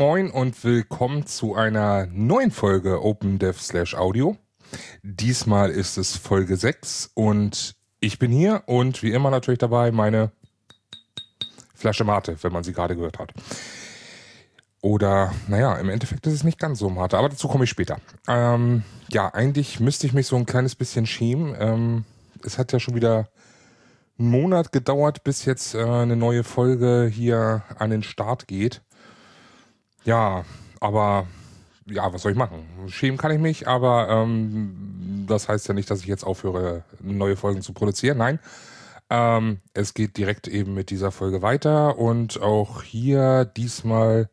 moin und willkommen zu einer neuen Folge OpenDev slash Audio. Diesmal ist es Folge 6 und ich bin hier und wie immer natürlich dabei meine Flasche Mate, wenn man sie gerade gehört hat. Oder, naja, im Endeffekt ist es nicht ganz so Mate, aber dazu komme ich später. Ähm, ja, eigentlich müsste ich mich so ein kleines bisschen schämen. Ähm, es hat ja schon wieder einen Monat gedauert, bis jetzt äh, eine neue Folge hier an den Start geht. Ja, aber ja, was soll ich machen? Schämen kann ich mich, aber ähm, das heißt ja nicht, dass ich jetzt aufhöre, neue Folgen zu produzieren. Nein. Ähm, es geht direkt eben mit dieser Folge weiter und auch hier diesmal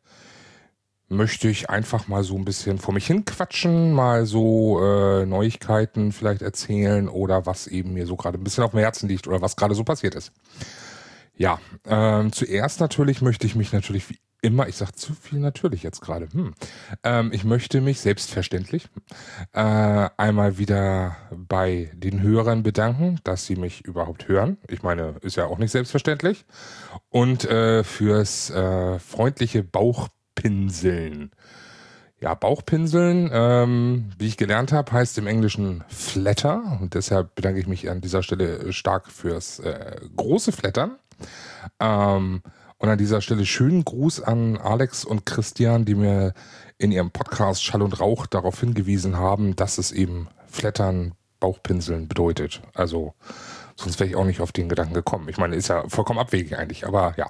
möchte ich einfach mal so ein bisschen vor mich hin quatschen, mal so äh, Neuigkeiten vielleicht erzählen oder was eben mir so gerade ein bisschen auf dem Herzen liegt oder was gerade so passiert ist. Ja, ähm, zuerst natürlich möchte ich mich natürlich wie immer, ich sag zu viel natürlich jetzt gerade, hm. ähm, ich möchte mich selbstverständlich äh, einmal wieder bei den Hörern bedanken, dass sie mich überhaupt hören. Ich meine, ist ja auch nicht selbstverständlich. Und äh, fürs äh, freundliche Bauchpinseln. Ja, Bauchpinseln, ähm, wie ich gelernt habe, heißt im Englischen Flatter und deshalb bedanke ich mich an dieser Stelle stark fürs äh, große Flattern. Ähm, und an dieser Stelle schönen Gruß an Alex und Christian, die mir in ihrem Podcast Schall und Rauch darauf hingewiesen haben, dass es eben Flattern, Bauchpinseln bedeutet. Also sonst wäre ich auch nicht auf den Gedanken gekommen. Ich meine, ist ja vollkommen abwegig eigentlich, aber ja.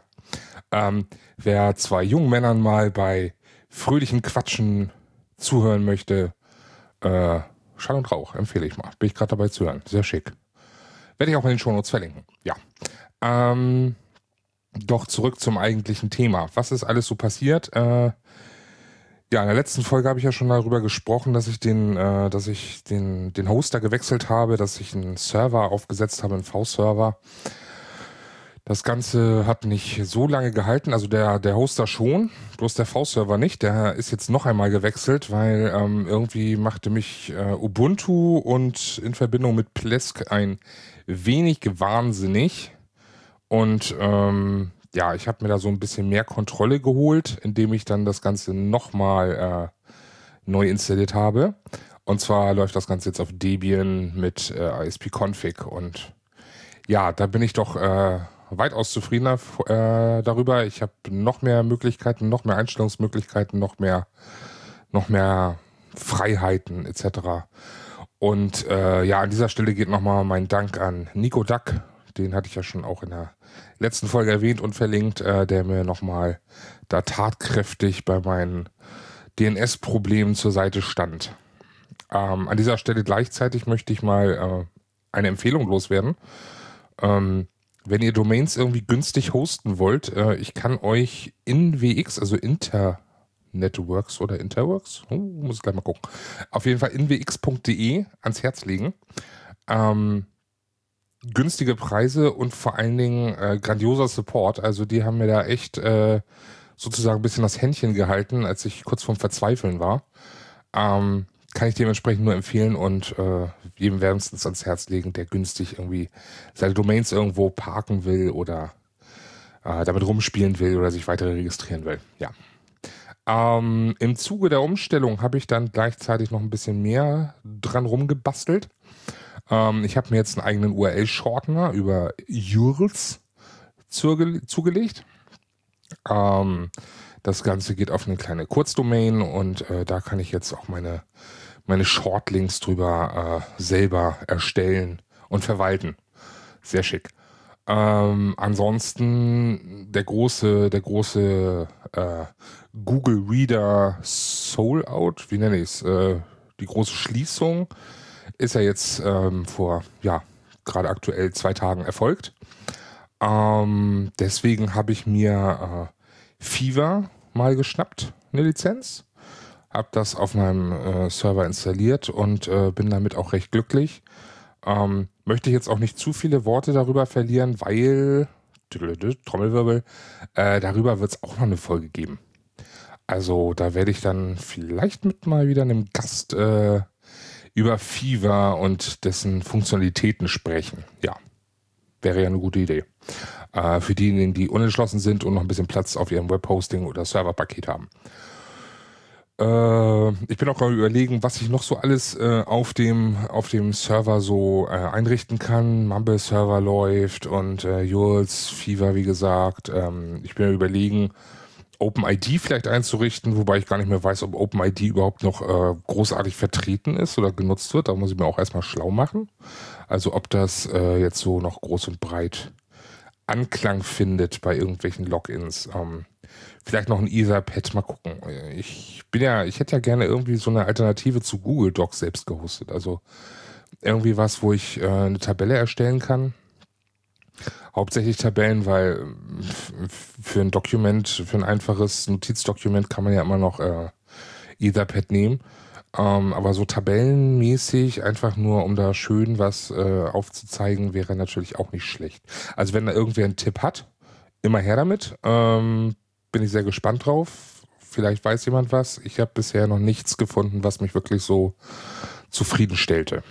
Ähm, wer zwei jungen Männern mal bei fröhlichen Quatschen zuhören möchte, äh, Schall und Rauch empfehle ich mal. Bin ich gerade dabei zu hören. Sehr schick. Werde ich auch in den Shownotes verlinken. Ja. Ähm, doch zurück zum eigentlichen Thema. Was ist alles so passiert? Äh, ja, in der letzten Folge habe ich ja schon darüber gesprochen, dass ich den, äh, dass ich den, den Hoster gewechselt habe, dass ich einen Server aufgesetzt habe, einen V-Server. Das Ganze hat nicht so lange gehalten, also der, der Hoster schon, bloß der V-Server nicht. Der ist jetzt noch einmal gewechselt, weil ähm, irgendwie machte mich äh, Ubuntu und in Verbindung mit Plesk ein wenig wahnsinnig. Und ähm, ja, ich habe mir da so ein bisschen mehr Kontrolle geholt, indem ich dann das Ganze nochmal äh, neu installiert habe. Und zwar läuft das Ganze jetzt auf Debian mit äh, ISP-Config. Und ja, da bin ich doch äh, weitaus zufriedener äh, darüber. Ich habe noch mehr Möglichkeiten, noch mehr Einstellungsmöglichkeiten, noch mehr, noch mehr Freiheiten etc. Und äh, ja, an dieser Stelle geht nochmal mein Dank an Nico Duck den hatte ich ja schon auch in der letzten Folge erwähnt und verlinkt, äh, der mir nochmal da tatkräftig bei meinen DNS-Problemen zur Seite stand. Ähm, an dieser Stelle gleichzeitig möchte ich mal äh, eine Empfehlung loswerden. Ähm, wenn ihr Domains irgendwie günstig hosten wollt, äh, ich kann euch in WX, also Internetworks oder Interworks, oh, muss ich gleich mal gucken, auf jeden Fall inwx.de ans Herz legen. Ähm, günstige Preise und vor allen Dingen äh, grandioser Support. Also die haben mir da echt äh, sozusagen ein bisschen das Händchen gehalten, als ich kurz vorm Verzweifeln war. Ähm, kann ich dementsprechend nur empfehlen und äh, jedem wärmstens ans Herz legen, der günstig irgendwie seine Domains irgendwo parken will oder äh, damit rumspielen will oder sich weiter registrieren will. Ja. Ähm, Im Zuge der Umstellung habe ich dann gleichzeitig noch ein bisschen mehr dran rumgebastelt. Ähm, ich habe mir jetzt einen eigenen URL-Shortener über URLs zuge zugelegt. Ähm, das Ganze geht auf eine kleine Kurzdomain und äh, da kann ich jetzt auch meine, meine Shortlinks drüber äh, selber erstellen und verwalten. Sehr schick. Ähm, ansonsten der große, der große äh, Google Reader Soul Out, wie nenne ich es? Äh, die große Schließung ist ja jetzt ähm, vor, ja, gerade aktuell zwei Tagen erfolgt. Ähm, deswegen habe ich mir äh, Fever mal geschnappt, eine Lizenz. Habe das auf meinem äh, Server installiert und äh, bin damit auch recht glücklich. Ähm, möchte ich jetzt auch nicht zu viele Worte darüber verlieren, weil, Trommelwirbel, äh, darüber wird es auch noch eine Folge geben. Also da werde ich dann vielleicht mit mal wieder einem Gast äh, über Fever und dessen Funktionalitäten sprechen. Ja, wäre ja eine gute Idee. Äh, für diejenigen, die unentschlossen sind und noch ein bisschen Platz auf ihrem Webhosting oder Serverpaket haben. Äh, ich bin auch gerade überlegen, was ich noch so alles äh, auf dem auf dem Server so äh, einrichten kann. Mumble Server läuft und äh, Jules Fever, wie gesagt. Ähm, ich bin überlegen, OpenID vielleicht einzurichten, wobei ich gar nicht mehr weiß, ob OpenID überhaupt noch äh, großartig vertreten ist oder genutzt wird. Da muss ich mir auch erstmal schlau machen. Also ob das äh, jetzt so noch groß und breit Anklang findet bei irgendwelchen Logins. Ähm, vielleicht noch ein Etherpad, mal gucken. Ich bin ja, ich hätte ja gerne irgendwie so eine Alternative zu Google Docs selbst gehostet. Also irgendwie was, wo ich äh, eine Tabelle erstellen kann. Hauptsächlich Tabellen, weil für ein Dokument, für ein einfaches Notizdokument kann man ja immer noch äh, Etherpad nehmen. Ähm, aber so tabellenmäßig, einfach nur um da schön was äh, aufzuzeigen, wäre natürlich auch nicht schlecht. Also wenn da irgendwer einen Tipp hat, immer her damit. Ähm, bin ich sehr gespannt drauf. Vielleicht weiß jemand was. Ich habe bisher noch nichts gefunden, was mich wirklich so zufriedenstellte.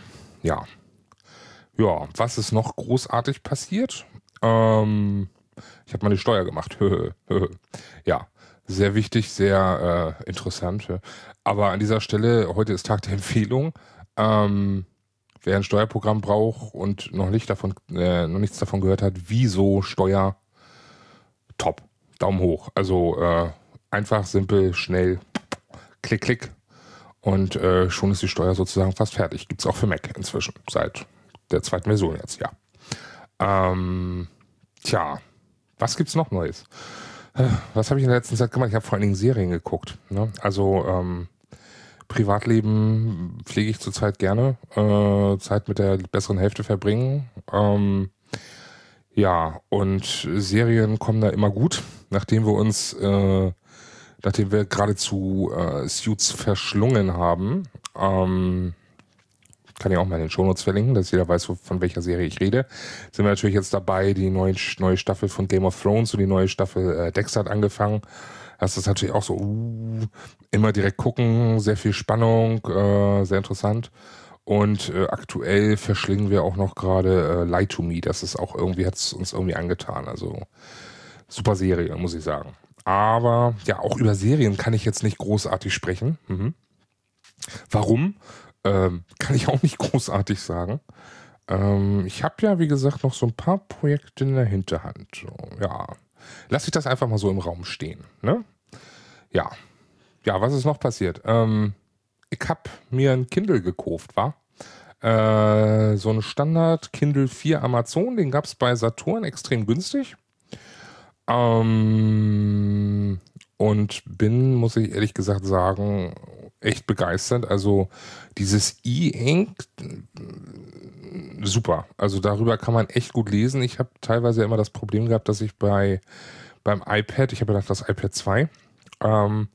Ja. Ja, was ist noch großartig passiert? Ähm, ich habe meine Steuer gemacht. ja, sehr wichtig, sehr äh, interessant. Aber an dieser Stelle, heute ist Tag der Empfehlung. Ähm, wer ein Steuerprogramm braucht und noch nicht davon, äh, noch nichts davon gehört hat, wieso Steuer top. Daumen hoch. Also äh, einfach, simpel, schnell, klick, klick. Und äh, schon ist die Steuer sozusagen fast fertig. Gibt es auch für Mac inzwischen, seit der zweiten Version jetzt, ja. Ähm, tja, was gibt's noch Neues? Was habe ich in der letzten Zeit gemacht? Ich habe vor allen Dingen Serien geguckt. Ne? Also ähm, Privatleben pflege ich zurzeit gerne. Äh, Zeit mit der besseren Hälfte verbringen. Ähm, ja, und Serien kommen da immer gut, nachdem wir uns, äh, nachdem wir geradezu äh, Suits verschlungen haben. Ähm, kann ich auch mal in den Shownotes verlinken, dass jeder weiß, von welcher Serie ich rede. Sind wir natürlich jetzt dabei, die neue, neue Staffel von Game of Thrones und die neue Staffel äh, Dexter hat angefangen. Das ist natürlich auch so, uh, immer direkt gucken, sehr viel Spannung, äh, sehr interessant. Und äh, aktuell verschlingen wir auch noch gerade äh, Lie to Me. Das ist auch irgendwie, hat es uns irgendwie angetan. Also super Serie, muss ich sagen. Aber ja, auch über Serien kann ich jetzt nicht großartig sprechen. Mhm. Warum? Ähm, kann ich auch nicht großartig sagen. Ähm, ich habe ja, wie gesagt, noch so ein paar Projekte in der Hinterhand. Ja, lass ich das einfach mal so im Raum stehen. Ne? Ja. Ja, was ist noch passiert? Ähm, ich habe mir ein Kindle gekauft, war. Äh, so ein Standard Kindle 4 Amazon, den gab es bei Saturn extrem günstig. Ähm, und bin, muss ich ehrlich gesagt sagen, echt begeistert. Also dieses E-Ink, super. Also darüber kann man echt gut lesen. Ich habe teilweise immer das Problem gehabt, dass ich bei beim iPad, ich habe ja das iPad 2, ähm,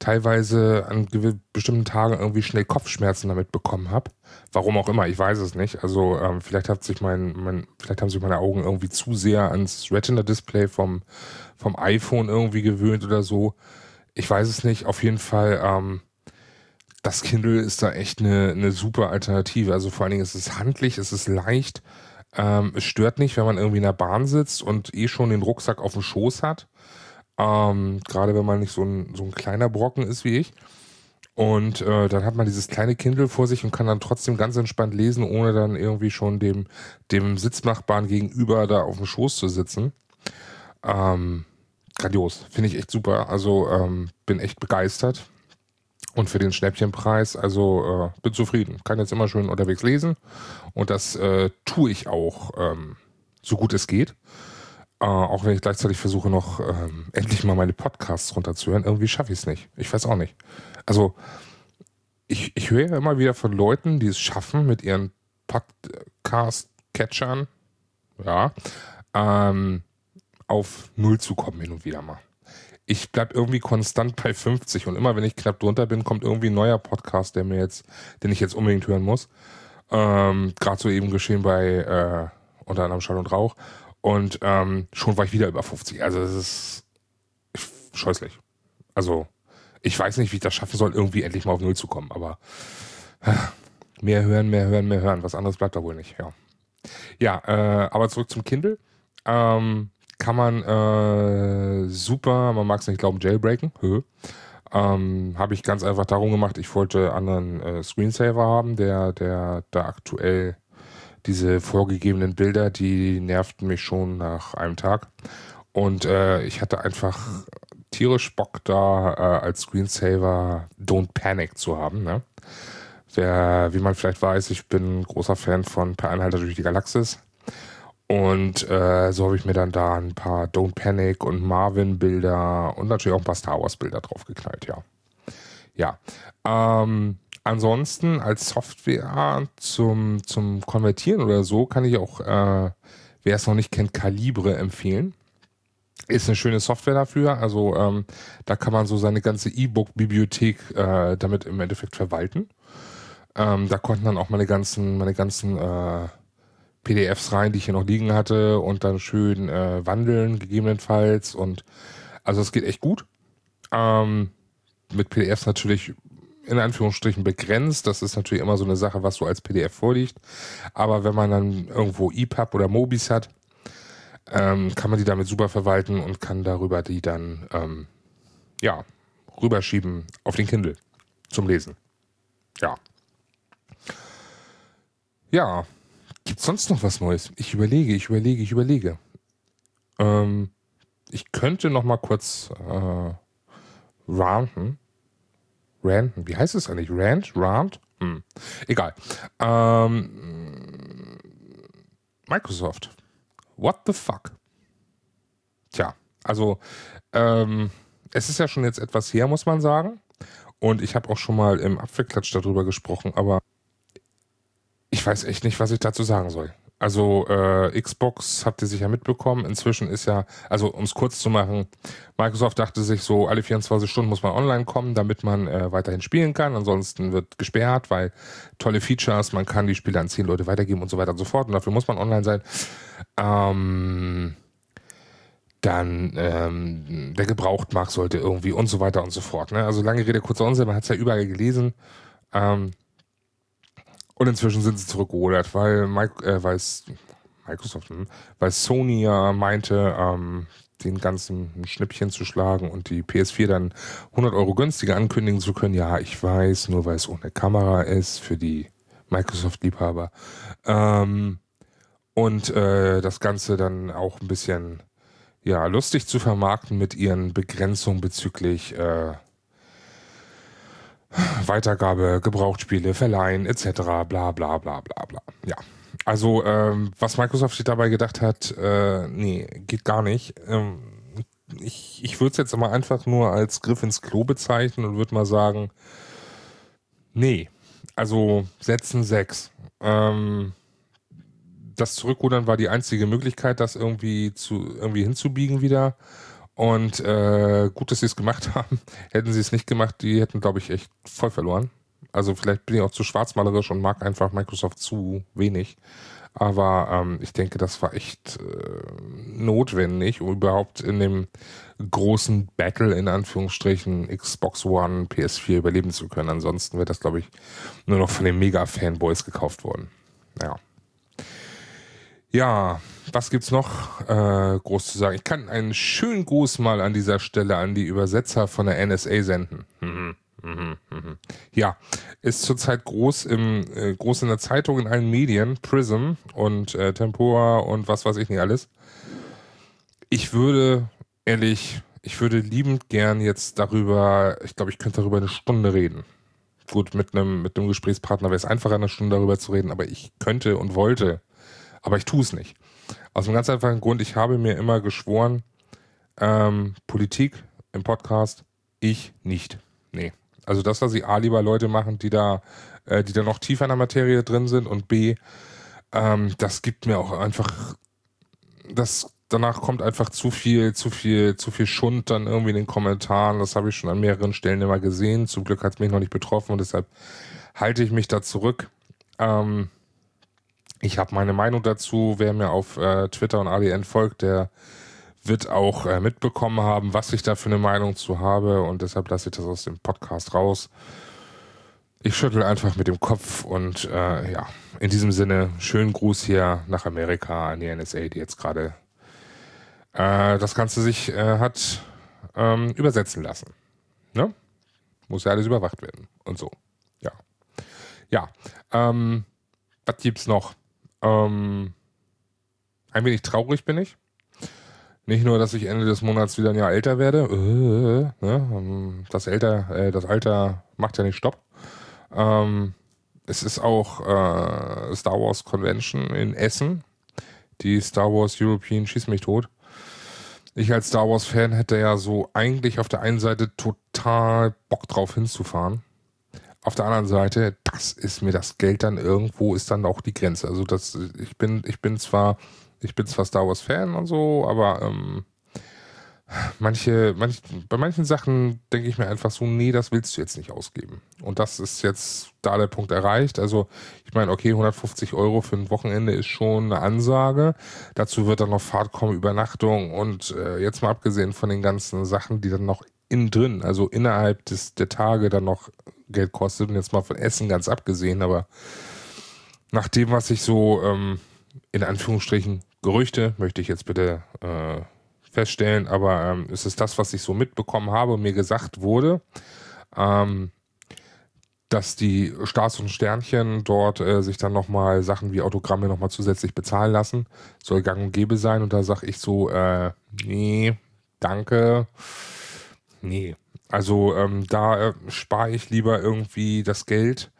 teilweise an bestimmten Tagen irgendwie schnell Kopfschmerzen damit bekommen habe. Warum auch immer, ich weiß es nicht. Also ähm, vielleicht hat sich mein, mein, vielleicht haben sich meine Augen irgendwie zu sehr ans Retina-Display vom, vom iPhone irgendwie gewöhnt oder so. Ich weiß es nicht. Auf jeden Fall ähm, das Kindle ist da echt eine, eine super Alternative. Also vor allen Dingen ist es handlich, es ist leicht. Ähm, es stört nicht, wenn man irgendwie in der Bahn sitzt und eh schon den Rucksack auf dem Schoß hat. Ähm, Gerade wenn man nicht so ein, so ein kleiner Brocken ist wie ich. Und äh, dann hat man dieses kleine Kindle vor sich und kann dann trotzdem ganz entspannt lesen, ohne dann irgendwie schon dem, dem Sitznachbarn gegenüber da auf dem Schoß zu sitzen. Ähm, grandios, finde ich echt super. Also ähm, bin echt begeistert. Und für den Schnäppchenpreis, also äh, bin zufrieden. Kann jetzt immer schön unterwegs lesen. Und das äh, tue ich auch, ähm, so gut es geht. Äh, auch wenn ich gleichzeitig versuche, noch ähm, endlich mal meine Podcasts runterzuhören. Irgendwie schaffe ich es nicht. Ich weiß auch nicht. Also, ich, ich höre ja immer wieder von Leuten, die es schaffen, mit ihren Podcast-Catchern, ja, ähm, auf Null zu kommen hin und wieder mal ich bleib irgendwie konstant bei 50 und immer wenn ich knapp drunter bin, kommt irgendwie ein neuer Podcast, der mir jetzt, den ich jetzt unbedingt hören muss. Ähm, Gerade so eben geschehen bei äh, unter anderem Schall und Rauch. Und ähm, schon war ich wieder über 50. Also es ist scheußlich. Also ich weiß nicht, wie ich das schaffen soll, irgendwie endlich mal auf Null zu kommen, aber äh, mehr hören, mehr hören, mehr hören. Was anderes bleibt da wohl nicht, ja. Ja, äh, aber zurück zum Kindle. Ähm, kann man äh, super, man mag es nicht glauben, jailbreaken. Hö. Ähm, Habe ich ganz einfach darum gemacht, ich wollte anderen äh, Screensaver haben, der, der da aktuell diese vorgegebenen Bilder, die nervten mich schon nach einem Tag. Und äh, ich hatte einfach tierisch Bock da äh, als Screensaver Don't Panic zu haben. Ne? Der, wie man vielleicht weiß, ich bin großer Fan von Per Anhalter durch die Galaxis. Und äh, so habe ich mir dann da ein paar Don't Panic und Marvin-Bilder und natürlich auch ein paar Star Wars-Bilder draufgeknallt, ja. Ja. Ähm, ansonsten als Software zum, zum Konvertieren oder so kann ich auch, äh, wer es noch nicht kennt, Calibre empfehlen. Ist eine schöne Software dafür. Also ähm, da kann man so seine ganze E-Book-Bibliothek äh, damit im Endeffekt verwalten. Ähm, da konnten dann auch meine ganzen, meine ganzen äh, PDFs rein, die ich hier noch liegen hatte und dann schön äh, wandeln gegebenenfalls und also es geht echt gut. Ähm, mit PDFs natürlich in Anführungsstrichen begrenzt. Das ist natürlich immer so eine Sache, was so als PDF vorliegt. Aber wenn man dann irgendwo EPUB oder Mobis hat, ähm, kann man die damit super verwalten und kann darüber die dann ähm, ja rüberschieben auf den Kindle zum Lesen. Ja. Ja, Gibt sonst noch was Neues? Ich überlege, ich überlege, ich überlege. Ähm, ich könnte noch mal kurz äh, ranten. Ranten, wie heißt es eigentlich? Rant? Rant? Hm. Egal. Ähm, Microsoft. What the fuck? Tja, also ähm, es ist ja schon jetzt etwas her, muss man sagen. Und ich habe auch schon mal im Apfelklatsch darüber gesprochen, aber weiß echt nicht, was ich dazu sagen soll. Also äh, Xbox habt ihr sicher mitbekommen. Inzwischen ist ja, also um es kurz zu machen, Microsoft dachte sich so, alle 24 Stunden muss man online kommen, damit man äh, weiterhin spielen kann. Ansonsten wird gesperrt, weil tolle Features, man kann die Spiele an zehn Leute weitergeben und so weiter und so fort. Und dafür muss man online sein. Ähm, dann ähm, der Gebrauchtmarkt sollte irgendwie und so weiter und so fort. Ne? Also lange Rede, kurzer Unsinn, man hat es ja überall gelesen. Ähm, und inzwischen sind sie zurückgerudert, weil, Mike, äh, weil Microsoft, hm, weil Sony ja meinte, ähm, den ganzen Schnippchen zu schlagen und die PS4 dann 100 Euro günstiger ankündigen zu können. Ja, ich weiß, nur weil es ohne Kamera ist für die Microsoft-Liebhaber. Ähm, und äh, das Ganze dann auch ein bisschen ja lustig zu vermarkten mit ihren Begrenzungen bezüglich äh, Weitergabe, Gebrauchtspiele, Verleihen etc. bla bla bla bla bla. Ja. Also ähm, was Microsoft sich dabei gedacht hat, äh, nee, geht gar nicht. Ähm, ich ich würde es jetzt immer einfach nur als Griff ins Klo bezeichnen und würde mal sagen, nee. Also setzen sechs. Ähm, das Zurückrudern war die einzige Möglichkeit, das irgendwie zu irgendwie hinzubiegen wieder. Und äh, gut, dass sie es gemacht haben. Hätten sie es nicht gemacht, die hätten, glaube ich, echt voll verloren. Also vielleicht bin ich auch zu schwarzmalerisch und mag einfach Microsoft zu wenig. Aber ähm, ich denke, das war echt äh, notwendig, um überhaupt in dem großen Battle in Anführungsstrichen Xbox One, PS4 überleben zu können. Ansonsten wäre das, glaube ich, nur noch von den Mega-Fanboys gekauft worden. Ja. Ja, was gibt's noch äh, groß zu sagen? Ich kann einen schönen Gruß mal an dieser Stelle an die Übersetzer von der NSA senden. Mhm, mhm, mhm. Ja, ist zurzeit groß im äh, groß in der Zeitung in allen Medien, Prism und äh, Tempora und was weiß ich nicht alles. Ich würde ehrlich, ich würde liebend gern jetzt darüber, ich glaube, ich könnte darüber eine Stunde reden. Gut, mit einem mit einem Gesprächspartner wäre es einfacher, eine Stunde darüber zu reden, aber ich könnte und wollte, aber ich tue es nicht. Aus einem ganz einfachen Grund, ich habe mir immer geschworen, ähm, Politik im Podcast, ich nicht. Nee. Also das, was sie A lieber Leute machen, die da, äh, die da noch tiefer in der Materie drin sind und B, ähm, das gibt mir auch einfach, das danach kommt einfach zu viel, zu viel, zu viel Schund dann irgendwie in den Kommentaren. Das habe ich schon an mehreren Stellen immer gesehen. Zum Glück hat es mich noch nicht betroffen und deshalb halte ich mich da zurück. Ähm, ich habe meine Meinung dazu. Wer mir auf äh, Twitter und ADN folgt, der wird auch äh, mitbekommen haben, was ich da für eine Meinung zu habe und deshalb lasse ich das aus dem Podcast raus. Ich schüttel einfach mit dem Kopf und äh, ja, in diesem Sinne, schönen Gruß hier nach Amerika an die NSA, die jetzt gerade äh, das Ganze sich äh, hat ähm, übersetzen lassen. Ne? Muss ja alles überwacht werden und so. Ja. Ja. Ähm, was gibt's noch? Ähm, ein wenig traurig bin ich. Nicht nur, dass ich Ende des Monats wieder ein Jahr älter werde. Äh, ne? Ähm, das, älter, äh, das Alter macht ja nicht Stopp. Ähm, es ist auch äh, Star Wars Convention in Essen. Die Star Wars European Schieß mich tot. Ich als Star Wars Fan hätte ja so eigentlich auf der einen Seite total Bock drauf hinzufahren. Auf der anderen Seite, das ist mir das Geld dann irgendwo ist dann auch die Grenze. Also das, ich bin, ich bin zwar, ich bin zwar Star Wars Fan und so, aber ähm, manche, manch, bei manchen Sachen denke ich mir einfach so, nee, das willst du jetzt nicht ausgeben. Und das ist jetzt da der Punkt erreicht. Also ich meine, okay, 150 Euro für ein Wochenende ist schon eine Ansage. Dazu wird dann noch Fahrt kommen, Übernachtung und äh, jetzt mal abgesehen von den ganzen Sachen, die dann noch innen drin, also innerhalb des, der Tage dann noch Geld kostet und jetzt mal von Essen ganz abgesehen, aber nach dem, was ich so ähm, in Anführungsstrichen Gerüchte, möchte ich jetzt bitte äh, feststellen, aber ähm, es ist das, was ich so mitbekommen habe mir gesagt wurde, ähm, dass die Stars und Sternchen dort äh, sich dann nochmal Sachen wie Autogramme nochmal zusätzlich bezahlen lassen. Soll gang und gäbe sein. Und da sage ich so, äh, nee, danke. Nee. Also ähm, da äh, spare ich lieber irgendwie das Geld.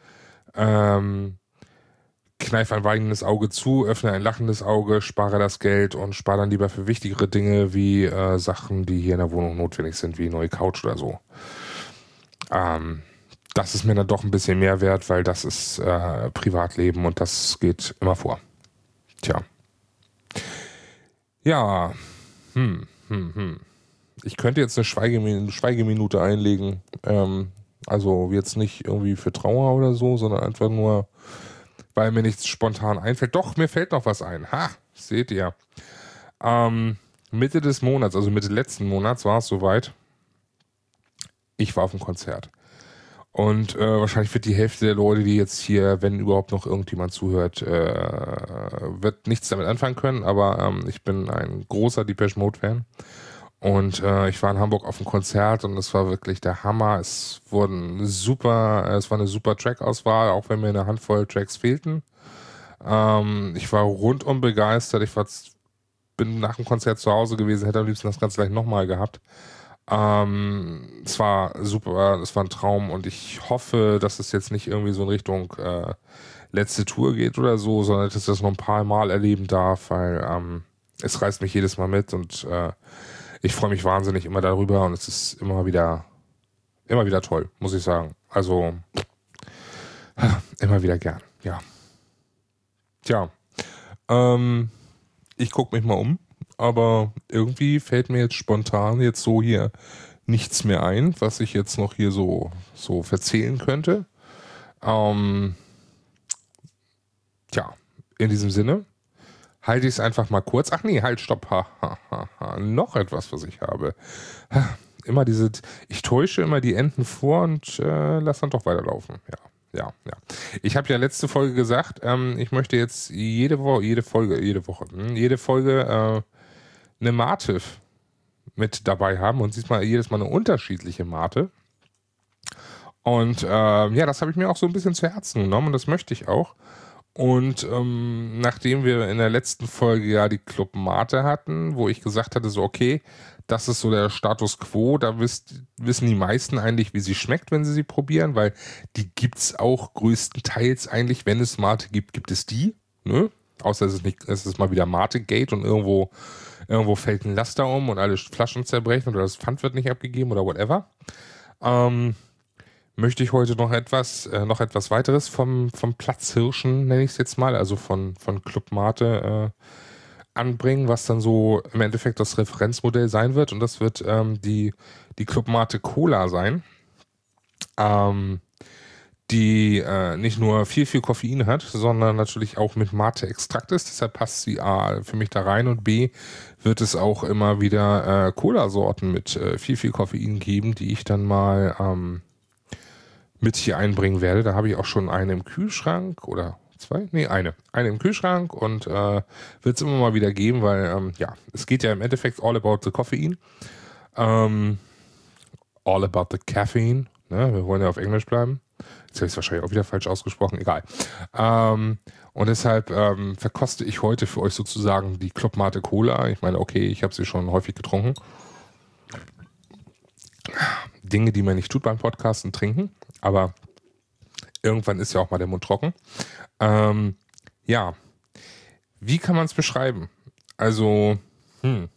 Ähm, kneife ein weinendes Auge zu, öffne ein lachendes Auge, spare das Geld und spare dann lieber für wichtigere Dinge wie äh, Sachen, die hier in der Wohnung notwendig sind, wie neue Couch oder so. Ähm, das ist mir dann doch ein bisschen mehr wert, weil das ist äh, Privatleben und das geht immer vor. Tja. Ja. Hm, hm, hm. Ich könnte jetzt eine Schweigeminute, Schweigeminute einlegen. Ähm, also jetzt nicht irgendwie für Trauer oder so, sondern einfach nur weil mir nichts spontan einfällt. Doch, mir fällt noch was ein. Ha, seht ihr. Ähm, Mitte des Monats, also Mitte letzten Monats war es soweit. Ich war auf dem Konzert. Und äh, wahrscheinlich wird die Hälfte der Leute, die jetzt hier, wenn überhaupt noch irgendjemand zuhört, äh, wird nichts damit anfangen können. Aber ähm, ich bin ein großer Depeche Mode Fan. Und äh, ich war in Hamburg auf dem Konzert und es war wirklich der Hammer. Es wurden super, es war eine super Track-Auswahl, auch wenn mir eine Handvoll Tracks fehlten. Ähm, ich war rundum begeistert. Ich war, bin nach dem Konzert zu Hause gewesen, hätte am liebsten das Ganze gleich nochmal gehabt. Ähm, es war super, es war ein Traum und ich hoffe, dass es jetzt nicht irgendwie so in Richtung äh, letzte Tour geht oder so, sondern dass ich das noch ein paar Mal erleben darf, weil ähm, es reißt mich jedes Mal mit und äh, ich freue mich wahnsinnig immer darüber und es ist immer wieder, immer wieder toll, muss ich sagen. Also immer wieder gern, ja. Tja, ähm, ich gucke mich mal um, aber irgendwie fällt mir jetzt spontan jetzt so hier nichts mehr ein, was ich jetzt noch hier so, so verzählen könnte. Ähm, tja, in diesem Sinne, halte ich es einfach mal kurz. Ach nee, halt, stopp. Ha, ha, ha, ha. Noch etwas, was ich habe. Immer diese, ich täusche immer die Enden vor und äh, lass dann doch weiterlaufen. Ja. Ja, ja. Ich habe ja letzte Folge gesagt, ähm, ich möchte jetzt jede Woche, jede Folge, jede Woche, hm, jede Folge äh, eine Mate mit dabei haben und diesmal jedes Mal eine unterschiedliche Mate. Und äh, ja, das habe ich mir auch so ein bisschen zu Herzen genommen und das möchte ich auch. Und ähm, nachdem wir in der letzten Folge ja die Club Mate hatten, wo ich gesagt hatte, so okay, das ist so der Status quo, da wisst, wissen die meisten eigentlich, wie sie schmeckt, wenn sie sie probieren, weil die gibt's auch größtenteils eigentlich, wenn es Mate gibt, gibt es die, ne? Außer es ist nicht, es ist mal wieder Mate Gate und irgendwo, irgendwo fällt ein Laster um und alle Flaschen zerbrechen oder das Pfand wird nicht abgegeben oder whatever. Ähm, möchte ich heute noch etwas, äh, noch etwas weiteres vom, vom Platzhirschen, nenne ich es jetzt mal, also von, von Club Mate äh, anbringen, was dann so im Endeffekt das Referenzmodell sein wird. Und das wird ähm, die, die Club Mate Cola sein. Ähm, die äh, nicht nur viel, viel Koffein hat, sondern natürlich auch mit Mate-Extrakt ist. Deshalb passt sie A für mich da rein und B wird es auch immer wieder äh, Cola-Sorten mit äh, viel, viel Koffein geben, die ich dann mal ähm, mit hier einbringen werde. Da habe ich auch schon eine im Kühlschrank oder zwei? Nee, eine. Eine im Kühlschrank und äh, wird es immer mal wieder geben, weil ähm, ja, es geht ja im Endeffekt all about the Koffein. Ähm, all about the caffeine, Ne? Wir wollen ja auf Englisch bleiben. Jetzt habe ich es wahrscheinlich auch wieder falsch ausgesprochen, egal. Ähm, und deshalb ähm, verkoste ich heute für euch sozusagen die Clubmate Cola. Ich meine, okay, ich habe sie schon häufig getrunken. Dinge, die man nicht tut beim Podcasten, trinken. Aber irgendwann ist ja auch mal der Mund trocken. Ähm, ja, wie kann man es beschreiben? Also, hm.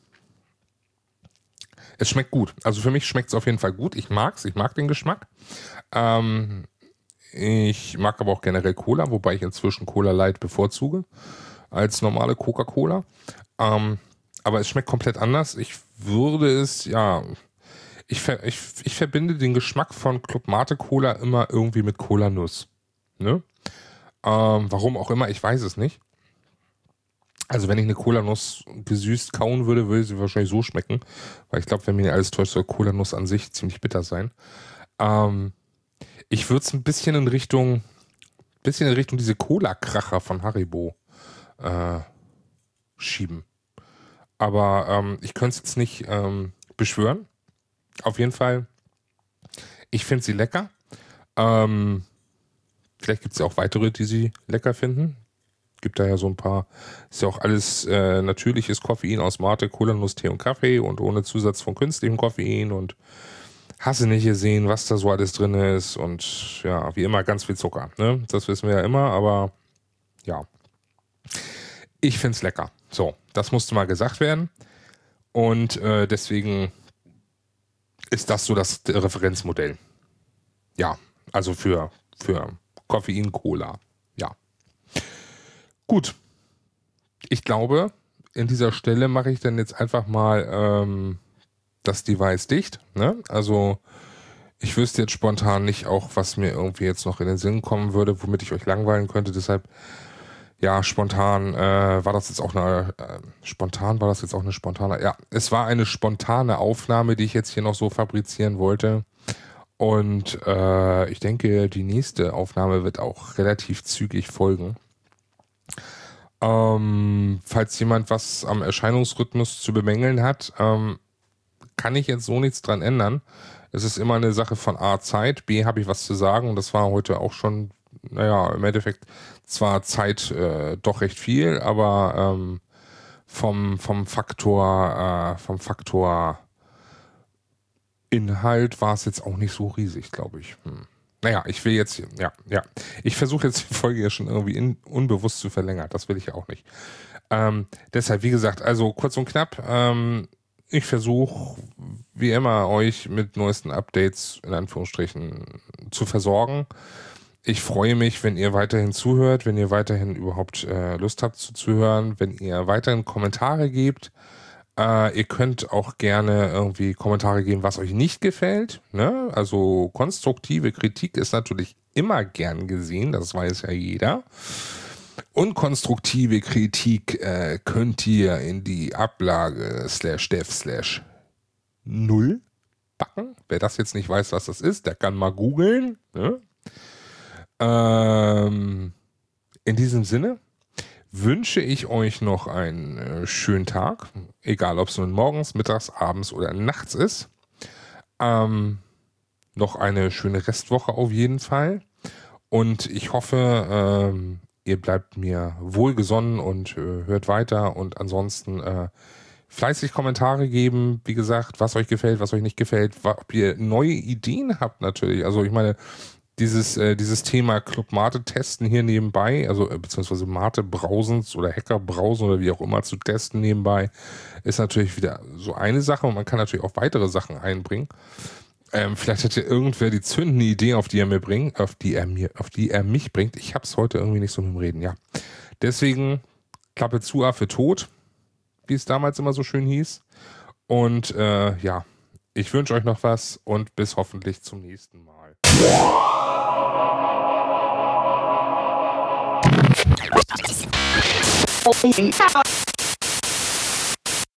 Es schmeckt gut. Also für mich schmeckt es auf jeden Fall gut. Ich mag es, ich mag den Geschmack. Ähm, ich mag aber auch generell Cola, wobei ich inzwischen Cola Light bevorzuge als normale Coca-Cola. Ähm, aber es schmeckt komplett anders. Ich würde es, ja, ich, ich, ich verbinde den Geschmack von Club Mate Cola immer irgendwie mit Cola Nuss. Ne? Ähm, warum auch immer, ich weiß es nicht. Also wenn ich eine Cola-Nuss gesüßt kauen würde, würde sie wahrscheinlich so schmecken. Weil ich glaube, wenn mir alles täuscht, soll Cola-Nuss an sich ziemlich bitter sein. Ähm, ich würde es ein bisschen in Richtung, bisschen in Richtung diese Cola-Kracher von Haribo äh, schieben. Aber ähm, ich könnte es jetzt nicht ähm, beschwören. Auf jeden Fall, ich finde sie lecker. Ähm, vielleicht gibt es ja auch weitere, die sie lecker finden. Gibt da ja so ein paar, ist ja auch alles äh, natürliches Koffein aus Mate, Kohlennuss, Tee und Kaffee und ohne Zusatz von künstlichem Koffein und hasse nicht gesehen, was da so alles drin ist und ja, wie immer ganz viel Zucker. Ne? Das wissen wir ja immer, aber ja. Ich finde es lecker. So, das musste mal gesagt werden. Und äh, deswegen ist das so das Referenzmodell. Ja, also für, für Koffein-Cola. Ja. Gut. Ich glaube, in dieser Stelle mache ich dann jetzt einfach mal ähm, das Device dicht. Ne? Also ich wüsste jetzt spontan nicht auch, was mir irgendwie jetzt noch in den Sinn kommen würde, womit ich euch langweilen könnte. Deshalb, ja, spontan äh, war das jetzt auch eine, äh, spontan war das jetzt auch eine spontane, ja, es war eine spontane Aufnahme, die ich jetzt hier noch so fabrizieren wollte. Und äh, ich denke, die nächste Aufnahme wird auch relativ zügig folgen. Ähm, falls jemand was am Erscheinungsrhythmus zu bemängeln hat, ähm, kann ich jetzt so nichts dran ändern. Es ist immer eine Sache von A, Zeit, B, habe ich was zu sagen und das war heute auch schon, naja, im Endeffekt zwar Zeit äh, doch recht viel, aber ähm, vom, vom Faktor, äh, vom Faktor Inhalt war es jetzt auch nicht so riesig, glaube ich. Hm. Naja, ich will jetzt, ja, ja. Ich versuche jetzt die Folge ja schon irgendwie in, unbewusst zu verlängern. Das will ich ja auch nicht. Ähm, deshalb, wie gesagt, also kurz und knapp, ähm, ich versuche, wie immer, euch mit neuesten Updates in Anführungsstrichen zu versorgen. Ich freue mich, wenn ihr weiterhin zuhört, wenn ihr weiterhin überhaupt äh, Lust habt zuzuhören, wenn ihr weiterhin Kommentare gebt. Äh, ihr könnt auch gerne irgendwie Kommentare geben, was euch nicht gefällt. Ne? Also konstruktive Kritik ist natürlich immer gern gesehen, das weiß ja jeder. Unkonstruktive Kritik äh, könnt ihr in die Ablage slash dev slash null packen. Wer das jetzt nicht weiß, was das ist, der kann mal googeln. Ne? Ähm, in diesem Sinne wünsche ich euch noch einen äh, schönen Tag, egal ob es nun morgens, mittags, abends oder nachts ist. Ähm, noch eine schöne Restwoche auf jeden Fall. Und ich hoffe, ähm, ihr bleibt mir wohlgesonnen und äh, hört weiter und ansonsten äh, fleißig Kommentare geben, wie gesagt, was euch gefällt, was euch nicht gefällt, ob ihr neue Ideen habt natürlich. Also ich meine, dieses, äh, dieses Thema Club Mate testen hier nebenbei, also äh, beziehungsweise Mate Brausens oder Hacker Brausen oder wie auch immer zu testen nebenbei, ist natürlich wieder so eine Sache und man kann natürlich auch weitere Sachen einbringen. Ähm, vielleicht hätte irgendwer die zündende Idee, auf die er mir bringt, auf die er mir, auf die er mich bringt. Ich hab's heute irgendwie nicht so mit dem Reden, ja. Deswegen Klappe zu, Affe tot, wie es damals immer so schön hieß. Und äh, ja, ich wünsche euch noch was und bis hoffentlich zum nächsten Mal. Oh,